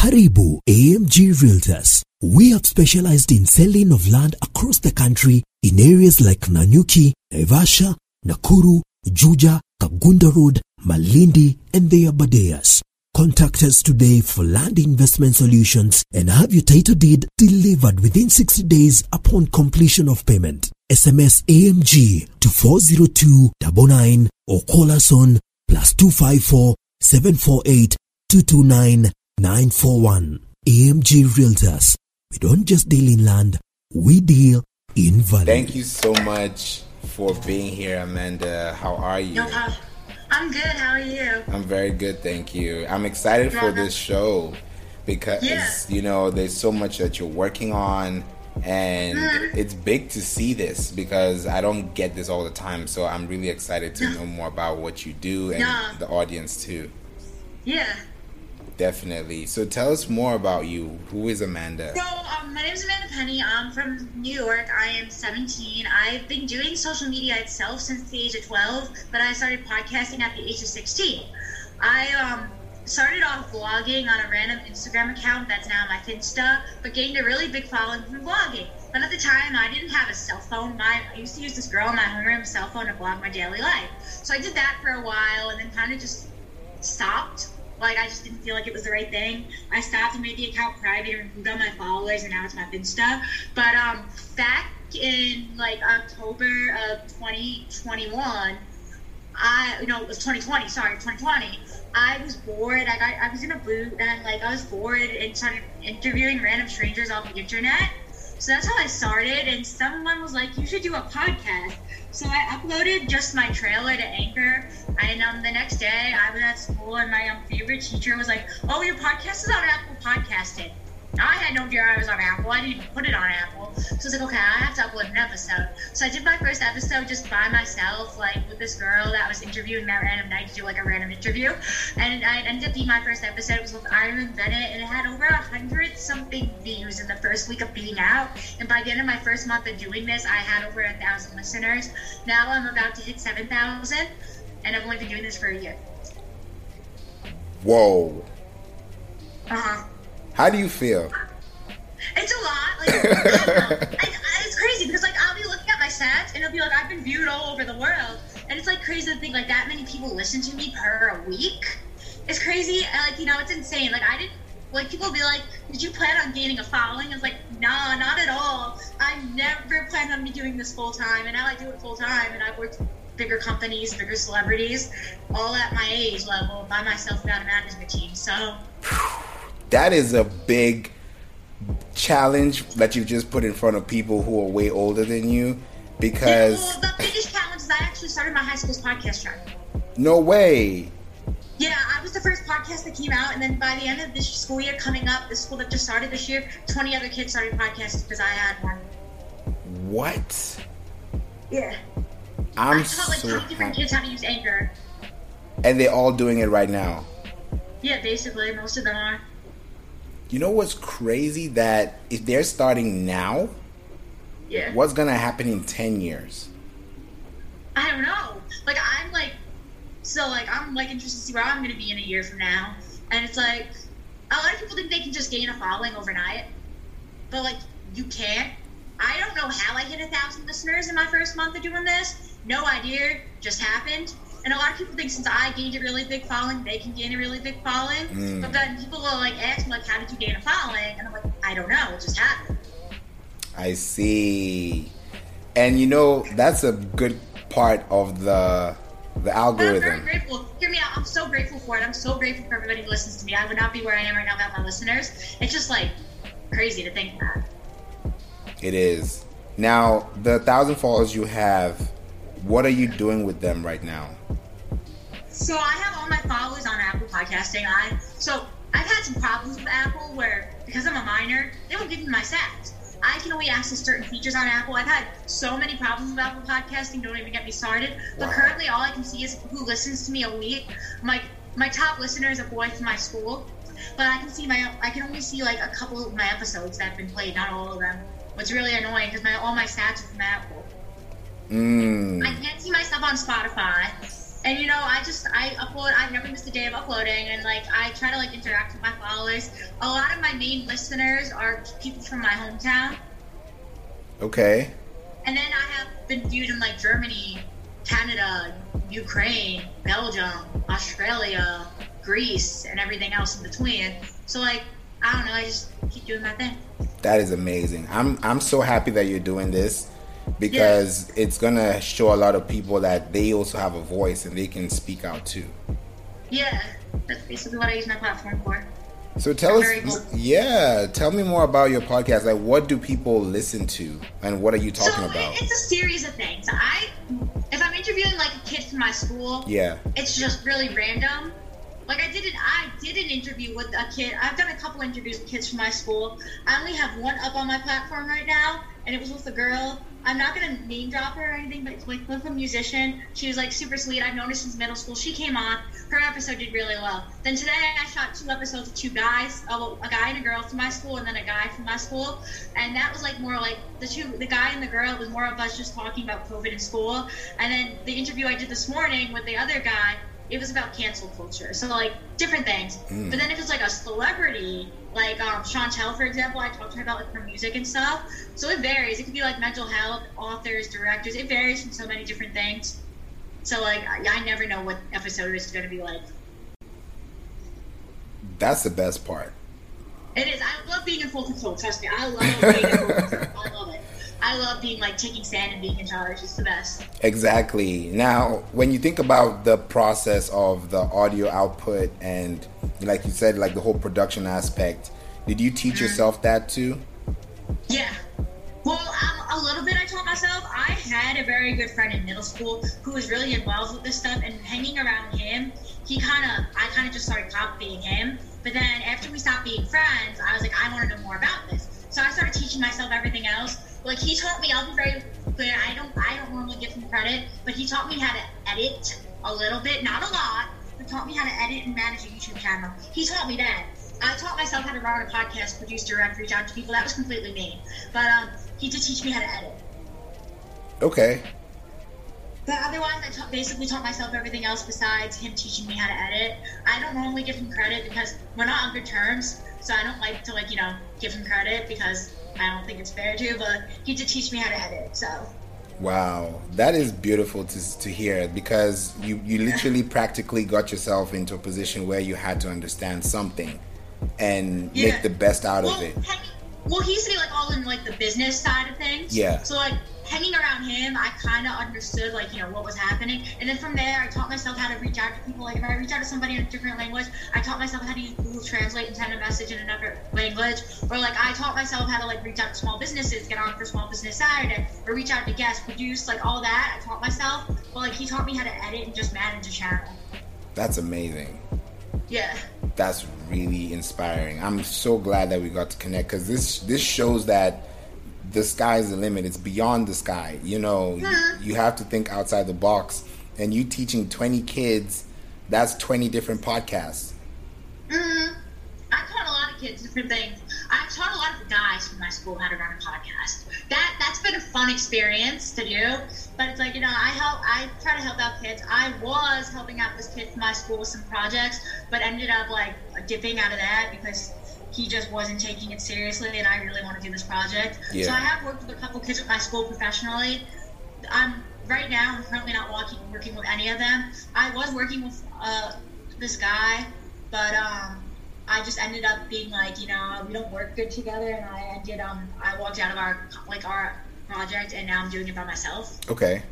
Karibu AMG Realtors. We have specialized in selling of land across the country in areas like Nanyuki, Naivasha, Nakuru, Juja, Kangundo Road, Malindi, and the Aberdares. Contact us today for land investment solutions and have your title deed delivered within 60 days upon completion of payment. SMS AMG to 402 or call us on plus 254 748 229 941. AMG Realtors. We don't just deal in land, we deal in value. Thank you so much for being here, Amanda. How are you? No problem. I'm good. How are you? I'm very good, thank you. I'm excited for this show because Yeah. you know there's so much that you're working on and Mhm. it's big to see this because I don't get this all the time. So I'm really excited to know more about what you do and Yeah. the audience too. Yeah. Definitely. So tell us more about you. Who is Amanda? So, um, my name is Amanda Penny. I'm from New York. I am 17. I've been doing social media itself since the age of 12, but I started podcasting at the age of 16. I um, started off vlogging on a random Instagram account that's now my Finsta, but gained a really big following from vlogging. But at the time, I didn't have a cell phone. My, I used to use this girl in my homeroom cell phone to vlog my daily life. So I did that for a while and then kind of just stopped. Like I just didn't feel like it was the right thing. I stopped and made the account private and removed all my followers, and now it's my Finsta. But um, back in like October of 2021, I no, it was 2020. Sorry, 2020. I was bored. I got I was in a boot and like I was bored and started interviewing random strangers off the internet. So that's how I started. And someone was like, "You should do a podcast." So I uploaded just my trailer to Anchor, and um, the next day I was at school, and my um, favorite teacher was like, "Oh, your podcast is on Apple Podcasting." I had no idea I was on Apple. I didn't even put it on Apple. So I was like, okay, I have to upload an episode. So I did my first episode just by myself, like with this girl that was interviewing that random night to do like a random interview. And I ended up being my first episode. It was with Iron Bennett, and it had over a hundred something views in the first week of being out. And by the end of my first month of doing this, I had over a thousand listeners. Now I'm about to hit seven thousand, and I've only been doing this for a year. Whoa. Uh huh. How do you feel? It's a lot. Like, I. I, I, it's crazy because like I'll be looking at my stats and it'll be like I've been viewed all over the world, and it's like crazy to think like that many people listen to me per week. It's crazy. Like you know, it's insane. Like I didn't. Like people be like, "Did you plan on gaining a following?" It's like, nah, not at all. I never planned on me doing this full time, and now I do it full time, and I've worked bigger companies, bigger celebrities, all at my age level by myself without a management team. So That is a big challenge that you just put in front of people who are way older than you because the biggest challenge is I actually started my high school's podcast track. no way. Yeah, I was the first podcast that came out, and then by the end of this school year coming up, the school that just started this year, 20 other kids started podcasts because I had one. What? Yeah. I'm I taught like so 20 different kids how to use Anchor. And they're all doing it right now. Yeah, basically, most of them are. You know what's crazy? That if they're starting now, Yeah. what's gonna happen in 10 years? I don't know. Like, I'm like, so like, I'm like interested to see where I'm gonna be in a year from now. And it's like, a lot of people think they can just gain a following overnight, but like, you can't. I don't know how I hit a thousand listeners in my first month of doing this. No idea. Just happened. And a lot of people think since I gained a really big following, they can gain a really big following. Mm. But then people will like ask me like, how did you gain a following? And I'm like, I don't know. It just happened. I see. And you know, that's a good part of the the But I'm very algorithm. grateful. Hear me out. I'm so grateful for it. I'm so grateful for everybody who listens to me. I would not be where I am right now without my listeners. It's just like crazy to think that. It is. Now, the thousand followers you have, what are you doing with them right now? So I have all my followers on Apple Podcasting. I so I've had some problems with Apple where because I'm a minor, they won't give me my stats. I can only access certain features on Apple. I've had so many problems with Apple Podcasting. Don't even get me started. But Wow. currently, all I can see is who listens to me a week. My my top listener is a boy from my school, but I can see my I can only see like a couple of my episodes that have been played, not all of them. What's really annoying because my all my stats are from Apple. I Mm. can't see myself on Spotify. And you know, I just I upload. I've never miss a day of uploading, and like I try to like interact with my followers. A lot of my main listeners are people from my hometown, Okay. and then I have been viewed in like Germany, Canada, Ukraine, Belgium, Australia, Greece, and everything else in between. So like I don't know. I just keep doing my thing. That is amazing. I'm I'm so happy that you're doing this because it's gonna show a lot of people that they also have a voice and they can speak out too. Yeah, that's basically what I use my platform for. So tell Very us, yeah, tell me more about your podcast. Like, what do people listen to, and what are you talking so about? it's a series of things. I, if I'm interviewing like a kid from my school, Yeah, it's just really random. Like I did an I did an interview with a kid. I've done a couple interviews with kids from my school. I only have one up on my platform right now, and it was with a girl. I'm not gonna name drop her or anything, but like with a musician. She was like super sweet. I've known her since middle school. She came on. Her episode did really well. Then today I shot two episodes of two guys, oh, a guy and a girl from my school, and then a guy from my school. And that was like more like the two, the guy and the girl. It was more of us just talking about COVID in school. And then the interview I did this morning with the other guy, it was about cancel culture. So like different things. But then if it's like a celebrity, like um, Chantel, for example, I talked to her about like her music and stuff. So it varies. It could be like mental health, authors, directors. It varies from so many different things. So like I, I never know what episode is going to be like. that's the best part. It is. I love being in full control. Trust me. I love being in full control. I love it. I love being like taking sand and being in charge. It's the best. Exactly. Now, when you think about the process of the audio output and, like you said, like the whole production aspect, did you teach yourself that too? Yeah. Well, um, a little bit I taught myself. I had a very good friend in middle school who was really involved with this stuff, and hanging around him, he kind of, I kind of just started copying him. But then after we stopped being friends, I was like, I want to know more about this. So I started teaching myself everything else. Like he taught me, I'll be very clear. I don't, I don't normally give him credit, but he taught me how to edit a little bit, not a lot, but taught me how to edit and manage a YouTube channel. He taught me that. I taught myself how to run a podcast, produce, direct, reach out to people. That was completely me. But um, he did teach me how to edit. Okay. But otherwise, I ta- basically taught myself everything else besides him teaching me how to edit. I don't normally give him credit because we're not on good terms, so I don't like to like you know give him credit because I don't think it's fair to. But he did teach me how to edit, so Wow, that is beautiful to, to hear because you, you literally practically got yourself into a position where you had to understand something and Yeah. make the best out well, of it. well, he used to be like all in like the business side of things. Yeah. So like hanging around him, I kind of understood like you know what was happening, and then from there, I taught myself how to reach out to people. Like if I reach out to somebody in a different language, I taught myself how to use Google Translate and send a message in another language. Or like I taught myself how to like reach out to small businesses, get on for Small Business Saturday, or reach out to guests, produce like all that. I taught myself, but like he taught me how to edit and just manage a channel. That's amazing. Yeah. That's really inspiring. I'm so glad that we got to connect because this this shows that the sky is the limit. It's beyond the sky. You know, you, you have to think outside the box. And you teaching 20 kids, that's 20 different podcasts. Mm-hmm. I taught a lot of kids different things. I taught a lot of guys from my school how to run a podcast. That that's been a fun experience to do. But it's like you know, I help. I try to help out kids. I was helping out this kid from my school with some projects, but ended up like dipping out of that because he just wasn't taking it seriously, and I really want to do this project. Yeah. So I have worked with a couple kids at my school professionally. I'm right now. I'm currently not walking, working with any of them. I was working with uh, this guy, but um, I just ended up being like, you know, we don't work good together, and I ended um, I walked out of our like our project, and now I'm doing it by myself. Okay.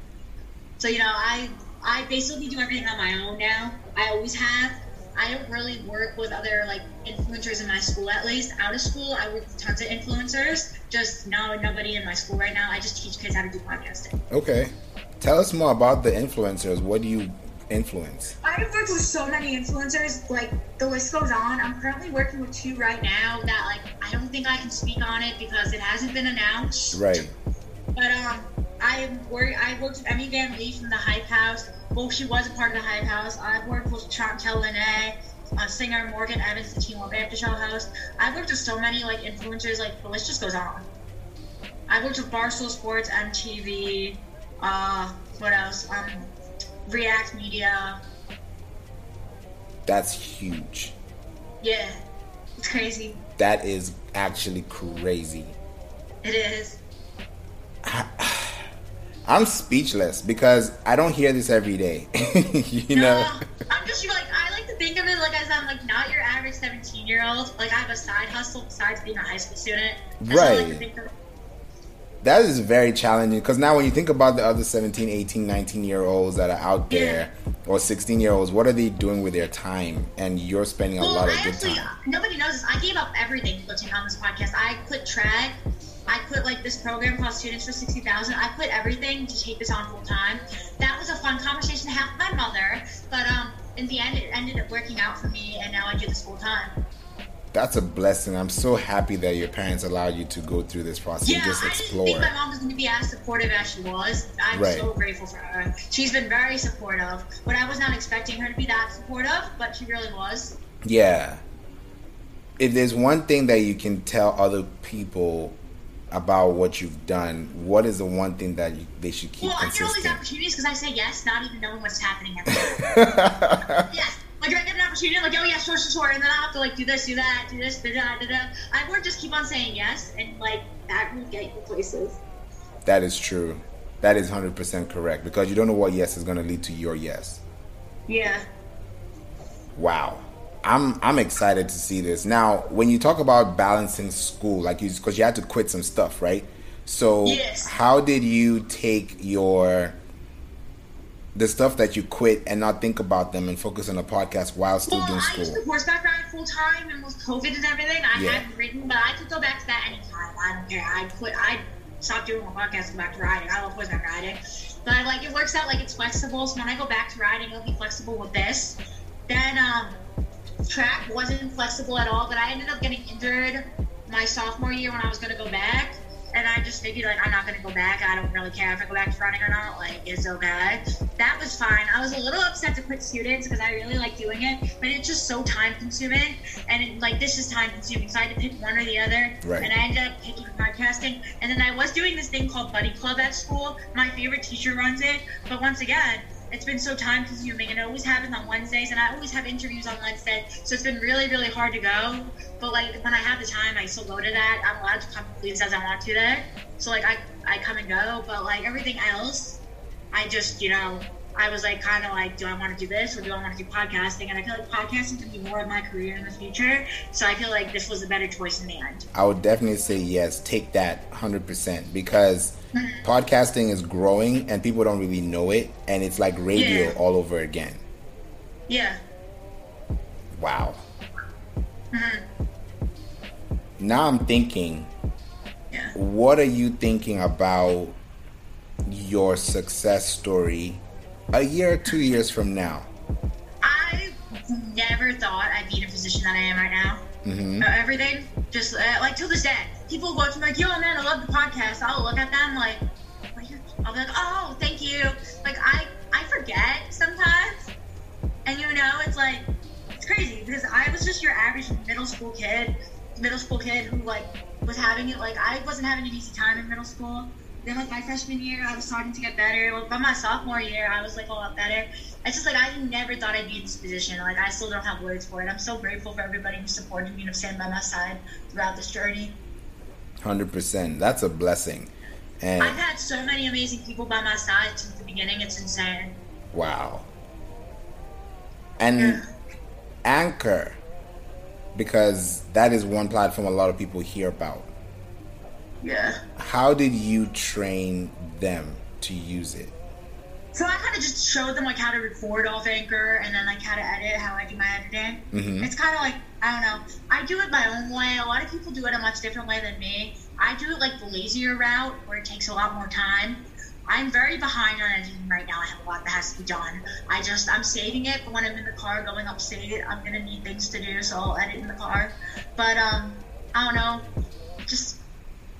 So you know, I I basically do everything on my own now. I always have. I don't really work with other like influencers in my school. At least out of school, I work with tons of influencers. Just no nobody in my school right now. I just teach kids how to do podcasting. Okay. Tell us more about the influencers. What do you influence? I've worked with so many influencers, like the list goes on. I'm currently working with two right now that like I don't think I can speak on it because it hasn't been announced. Right. But um, I work. I worked with Emmy Van Lee from the Hype House. Well, she was a part of the Hype House. I've worked with Chantel Lene, uh, singer Morgan Evans, the Teen Wolf After Show host. I've worked with so many like influencers. Like the list just goes on. I've worked with Barstool Sports, MTV. Uh, what else? Um, React Media. That's huge. Yeah, it's crazy. That is actually crazy. It is. I'm speechless because I don't hear this every day. you No, know? I'm just like I like to think of it like as I'm like not your average 17 year old. Like I have a side hustle besides being a high school student. That's how I like to Right. think of. That is very challenging because now when you think about the other 17, 18, 19 year olds that are out there or 16 year olds, what are they doing with their time? And you're spending a Well, lot I of good actually time. nobody knows this. I gave up everything to listen on this podcast. I quit track. I quit like this program called Students for Sixty Thousand. I quit everything to take this on full time. That was a fun conversation to have with my mother, but um, in the end, it ended up working out for me, and now I do this full time. That's a blessing. I'm so happy that your parents allowed you to go through this process Yeah, and just I didn't think my mom was going to be as supportive as she was. I'm Right. so grateful for her. She's been very supportive, but I was not expecting her to be that supportive, but she really was. Yeah. If there's one thing that you can tell other people about what you've done, what is the one thing that you, they should keep Well, I get all these consistent? opportunities because I say yes, not even knowing what's happening. At yes. Like if I get an opportunity, like oh yeah, sure, sure, sure, and then I have to like do this, do that, do this, da da da da. I would just keep on saying yes, and like that will get you places. That is true. That is 100% correct because you don't know what yes is going to lead to your yes. Yeah. Wow. I'm I'm excited to see this. Now, when you talk about balancing school, like you because you had to quit some stuff, right? So, Yes. how did you take your the stuff that you quit and not think about them and focus on the podcast while still Well, doing I used school? to horseback ride full time, and with COVID and everything, I Yeah. hadn't ridden, but I could go back to that anytime. I don't care. I quit. I stopped doing my podcast and go back to riding. I love horseback riding, but like it works out like it's flexible. So when I go back to riding, it'll be flexible with this. Then um, track wasn't flexible at all, but I ended up getting injured my sophomore year when I was gonna go back. And I just figured like I'm not gonna go back. I don't really care if I go back to running or not. Like it's okay. That was fine. I was a little upset to quit students because I really like doing it, but it's just so time consuming. And it, like this is time consuming, so I had to pick one or the other. Right. And I ended up picking podcasting. And then I was doing this thing called Buddy Club at school. My favorite teacher runs it, but once again. It's been so time consuming and it always happens on Wednesdays and I always have interviews on Wednesday. So it's been really, really hard to go. But like when I have the time I still go to that. I'm allowed to come Queens as I want to there. So like I, I come and go. But like everything else I just, you know, I was like kind of like, do I want to do this or do I want to do podcasting? And I feel like podcasting can be more of my career in the future. So I feel like this was a better choice in the end. I would definitely say yes, take that 100% because podcasting is growing and people don't really know it and it's like radio Yeah. all over again. Yeah. Wow. Now I'm thinking, Yeah. what are you thinking about your success story a year or two years from now? I never thought I'd be in a position that I am right now. hmm Uh, everything, just uh, like till this day, people go to me like, "Yo, man, I love the podcast." I'll look at them like, I'll be like, "Oh, thank you." Like I, I forget sometimes, and you know, it's like it's crazy because I was just your average middle school kid, middle school kid who like was having it like I wasn't having an easy time in middle school. Then like my freshman year, I was starting to get better. Like by my sophomore year, I was like a lot better. It's just like I never thought I'd be in this position. Like I still don't have words for it. I'm so grateful for everybody who supported me and have stand by my side throughout this journey. 100%. That's a blessing. And I've had so many amazing people by my side since the beginning. It's insane. wow. And Yeah. Anchor, because that is one platform a lot of people hear about. Yeah. How did you train them to use it? So I kind of just showed them like how to record off Anchor and then like how to edit, how I do my editing. Mhm. It's kind of like I don't know. I do it my own way. A lot of people do it a much different way than me. I do it like the lazier route where it takes a lot more time. I'm very behind on editing right now. I have a lot that has to be done. I just I'm saving it but when I'm in the car going upstate. I'm gonna need things to do, so I'll edit in the car. But um, I don't know. Just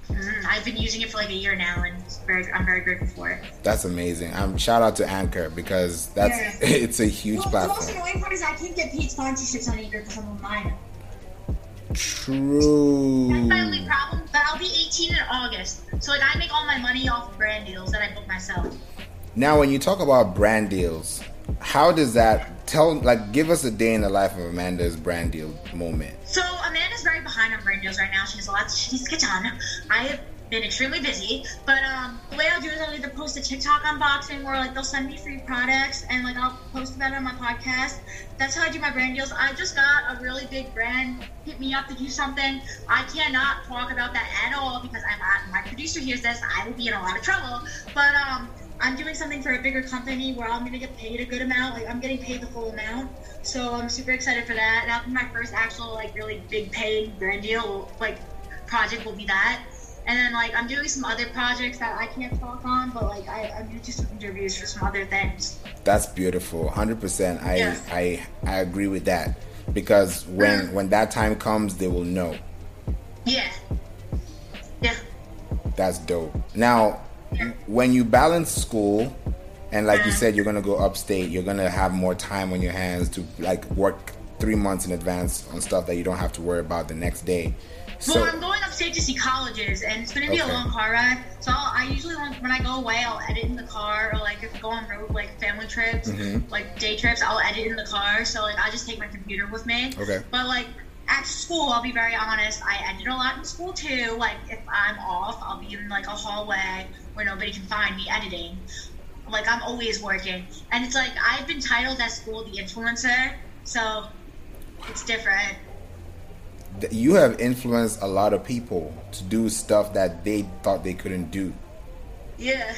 mm, I've been using it for like a year now, and very I'm very grateful for it. That's amazing. Um, shout out to Anchor because that's Yeah. it's a huge Well, the most platform. annoying part is I can't get paid sponsorships on Anchor because I'm a minor. True. That's my only problem. But I'll be 18 in August, so like I make all my money off of brand deals that I book myself. Now, when you talk about brand deals, how does that tell? Like, give us a day in the life of Amanda's brand deal moment. So On brand deals right now. She has a lot. She needs to get done. I have been extremely busy, but um, the way I'll do is I'll either post a TikTok unboxing or like they'll send me free products and like I'll post about it on my podcast. That's how I do my brand deals. I just got a really big brand hit me up to do something. I cannot talk about that at all because I'm my producer hears this. I will be in a lot of trouble. But um, I'm doing something for a bigger company where I'm gonna get paid a good amount. Like I'm getting paid the full amount. So I'm super excited for that. That'll be my first actual like really big paying brand deal like project will be that. And then like I'm doing some other projects that I can't talk on, but like I, I'm gonna do some interviews for some other things. That's beautiful. Hundred percent. I Yes. I I agree with that because when Mm. when that time comes, they will know. Yeah. Yeah. That's dope. Now, when you balance school, and like you said, you're gonna go upstate, you're gonna have more time on your hands to like work three months in advance on stuff that you don't have to worry about the next day. So well, I'm going upstate to see colleges, and it's going to be Okay. a long car ride. So I'll, I usually, when when I go away, I'll edit in the car, or like if I go on road, like family trips, Mhm. like day trips, I'll edit in the car. So like I just take my computer with me. Okay. But like at school, I'll be very honest. I edit a lot in school too. Like if I'm off, I'll be in like a hallway where nobody can find me editing. Like I'm always working, and it's like I've been titled at school the influencer, so it's different. you have influenced a lot of people to do stuff that they thought they couldn't do. Yeah.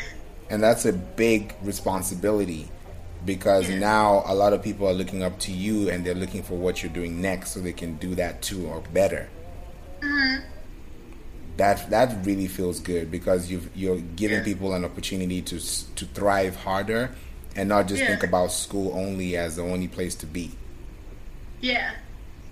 and that's a big responsibility because now a lot of people are looking up to you and they're looking for what you're doing next so they can do that too or better Mm-hmm. that that really feels good because you've, you're giving Yeah. people an opportunity to to thrive harder and not just Yeah. think about school only as the only place to be Yeah,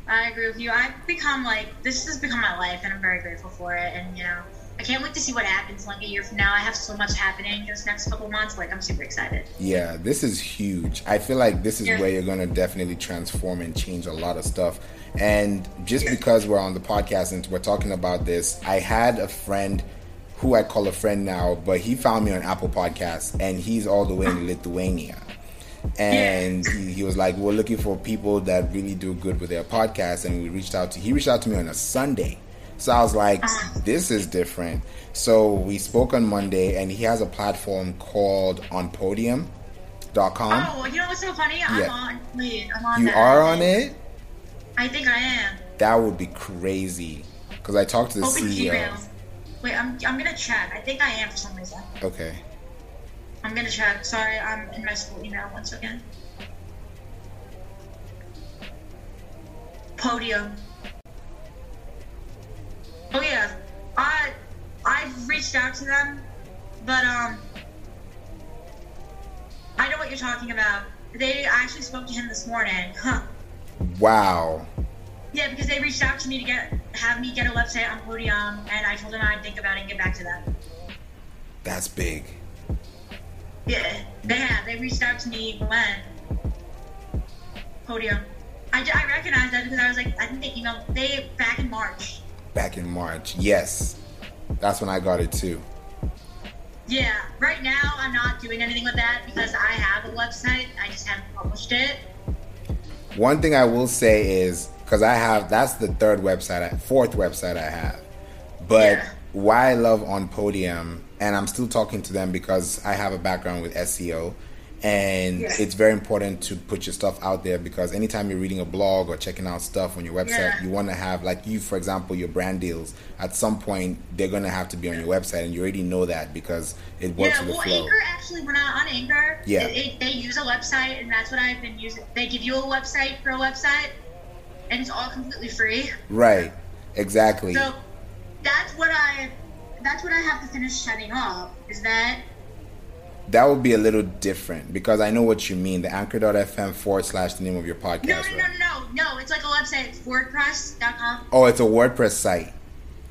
I agree with you. I've become like this has become my life, and I'm very grateful for it. And you know, I can't wait to see what happens like a year from now. I have so much happening in this next couple months. Like I'm super excited. Yeah, this is huge. I feel like this is Yeah. where you're going to definitely transform and change a lot of stuff. And just because we're on the podcast and we're talking about this, I had a friend who I call a friend now, but he found me on Apple Podcasts and he's all the way in Lithuania. And he, he was like, We're looking for people that really do good with their podcast. And we reached out to, he reached out to me on a Sunday. So I was like, this is different. So we spoke on Monday, and he has a platform called onpodium.com. Oh, you know what's so funny? I'm Yeah. on. Wait, I'm on. You that. are on it? I think I am. That would be crazy. Because I talked to the Open CEO. Gmail. Wait, I'm. I'm gonna check. I think I am for some reason. Okay. I'm gonna check. Sorry, I'm in my school email once again. Podium. Oh yeah, I I've reached out to them, but um, I know what you're talking about. They I actually spoke to him this morning. Huh. Wow. Yeah, because they reached out to me to get have me get a website on Podium, and I told them I'd think about it and get back to them. That's big. Yeah, they have. They reached out to me when Podium. I, I recognized that because I was like, I think they emailed they back in March. Back in March. Yes. That's when I got it too. Yeah, right now I'm not doing anything with that because I have a website. I just haven't published it. One thing I will say is because I have that's the third website, I, fourth website I have. But Yeah. why I love on Podium, and I'm still talking to them because I have a background with SEO, and Yeah. it's very important to put your stuff out there because anytime you're reading a blog or checking out stuff on your website, Yeah. you want to have like you, for example, your brand deals. At some point, they're gonna have to be on your website, and you already know that because it works yeah, with the well, flow. Anchor actually, when I on Anchor, Yeah. it, it, they use a website, and that's what I've been using. They give you a website for a website, and it's all completely free. Right. Exactly. So that's what I that's what I have to finish setting up. Is that That would be a little different because I know what you mean. The anchor.fm forward slash the name of your podcast. no, no, right? no, no, no. It's like a website. It's WordPress.com. Oh, it's a WordPress site.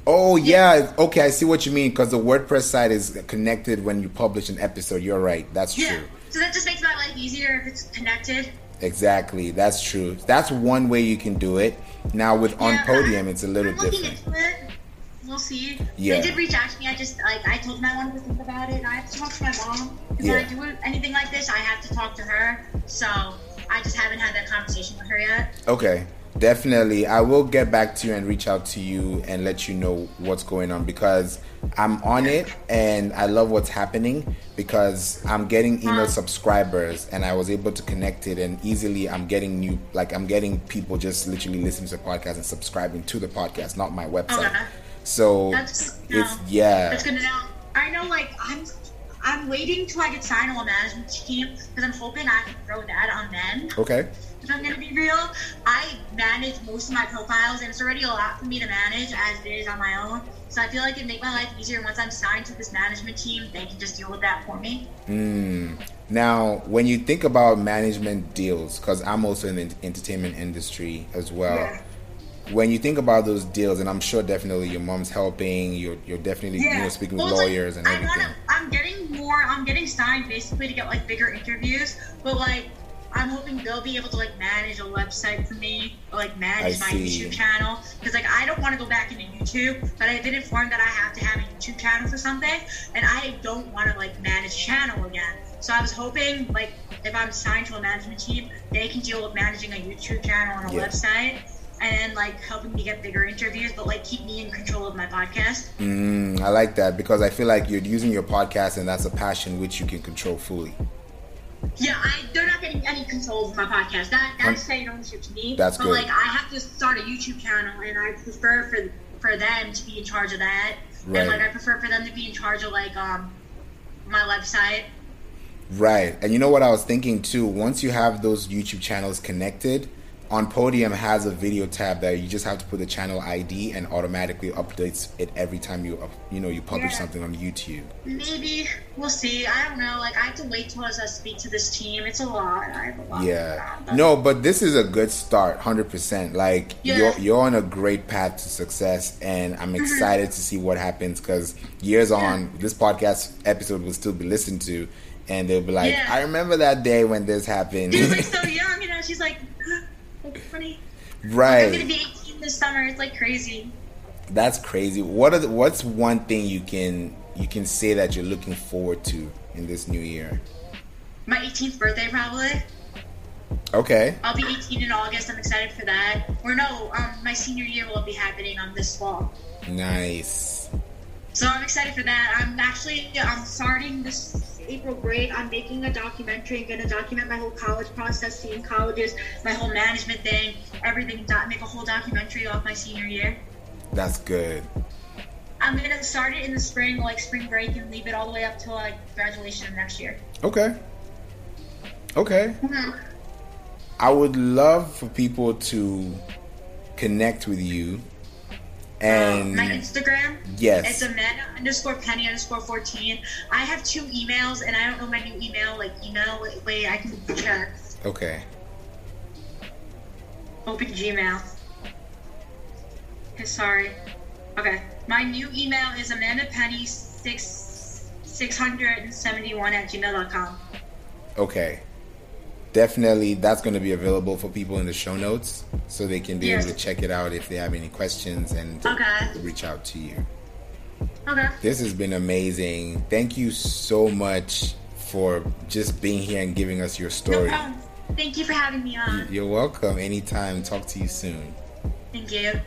Oh, yeah. Okay, I see what you mean because the WordPress site is connected when you publish an episode. You're right. That's Yeah. true. So that just makes my life easier if it's connected. Exactly. That's true. That's one way you can do it. Now, with On Podium, it's a little different. We'll see. Yeah. They did reach out to me. I just like I told them I wanted to think about it. I have to talk to my mom because Yeah. when I do anything like this, I have to talk to her. So I just haven't had that conversation with her yet. Okay, definitely. I will get back to you and reach out to you and let you know what's going on because I'm on it and I love what's happening because I'm getting email subscribers and I was able to connect it and easily I'm getting new like I'm getting people just literally listening to the podcast and subscribing to the podcast, not my website. Okay. So That's to it's yeah. That's to know. I know, like I'm, I'm waiting till I get signed on a management team because I'm hoping I can throw that on them. Okay. If I'm gonna be real, I manage most of my profiles, and it's already a lot for me to manage as it is on my own. So I feel like it'd make my life easier once I'm signed to this management team. They can just deal with that for me. Hmm. Now, when you think about management deals, because I'm also in the entertainment industry as well. Yeah. When you think about those deals, and I'm sure definitely your mom's helping, you're you're definitely you know speaking with Well, like, lawyers and I everything. wanna, I'm getting more. I'm getting signed basically to get like bigger interviews, but like. I'm hoping they'll be able to like manage a website for me, or like manage I my see. YouTube channel. Because like I don't want to go back into YouTube, but I've been informed that I have to have a YouTube channel for something, and I don't want to like manage channel again. So I was hoping like if I'm signed to a management team, they can deal with managing a YouTube channel and a Yeah. website, and like helping me get bigger interviews, but like keep me in control of my podcast. Mm, I like that because I feel like you're using your podcast, and that's a passion which you can control fully. Yeah, I, they're not getting any control over my podcast. That that's saying ownership to me. That's but good. like I have to start a YouTube channel, and I prefer for for them to be in charge of that. Right. And like I prefer for them to be in charge of like um my website. Right. And you know what I was thinking too? Once you have those YouTube channels connected, on Podium has a video tab that you just have to put the channel ID and automatically updates it every time you up, you know you publish Yeah. something on YouTube. Maybe we'll see. I don't know. Like I have to wait till I speak to this team. It's a lot. I have a lot. Yeah. But- No, but this is a good start, 100%. Like Yeah. you're you're on a great path to success and I'm Mm-hmm. excited to see what happens cuz years on this podcast episode will still be listened to and they'll be like, Yeah. "I remember that day when this happened." She's like so young, you know. She's like, like funny. I'm gonna right. be 18 this summer. It's like crazy. That's crazy. What are the, what's one thing you can you can say that you're looking forward to in this new year? My 18th birthday, probably. Okay. I'll be 18 in August. I'm excited for that. Or no, um, my senior year will be happening on this fall. Nice. So I'm excited for that. I'm actually I'm starting this April break. I'm making a documentary. I'm gonna document my whole college process, seeing colleges, my whole management thing, everything. Do- make a whole documentary off my senior year. That's good. I'm gonna start it in the spring, like spring break, and leave it all the way up till like graduation of next year. Okay. Okay. Mm-hmm. I would love for people to connect with you Um, and my Instagram. yes. It's Amanda underscore Penny underscore fourteen. I have two emails, and I don't know my new email. Like email, wait I can check. okay. Open Gmail. Okay, sorry. Okay, my new email is Amanda Penny six six hundred and seventy one at gmail.com. Okay. Definitely that's going to be available for people in the show notes so they can be Yes. able to check it out if they have any questions and Okay. reach out to you. Okay. This has been amazing. Thank you so much for just being here and giving us your No story. problem. Thank you for having me on. You're welcome. Anytime. Talk to you soon. Thank you.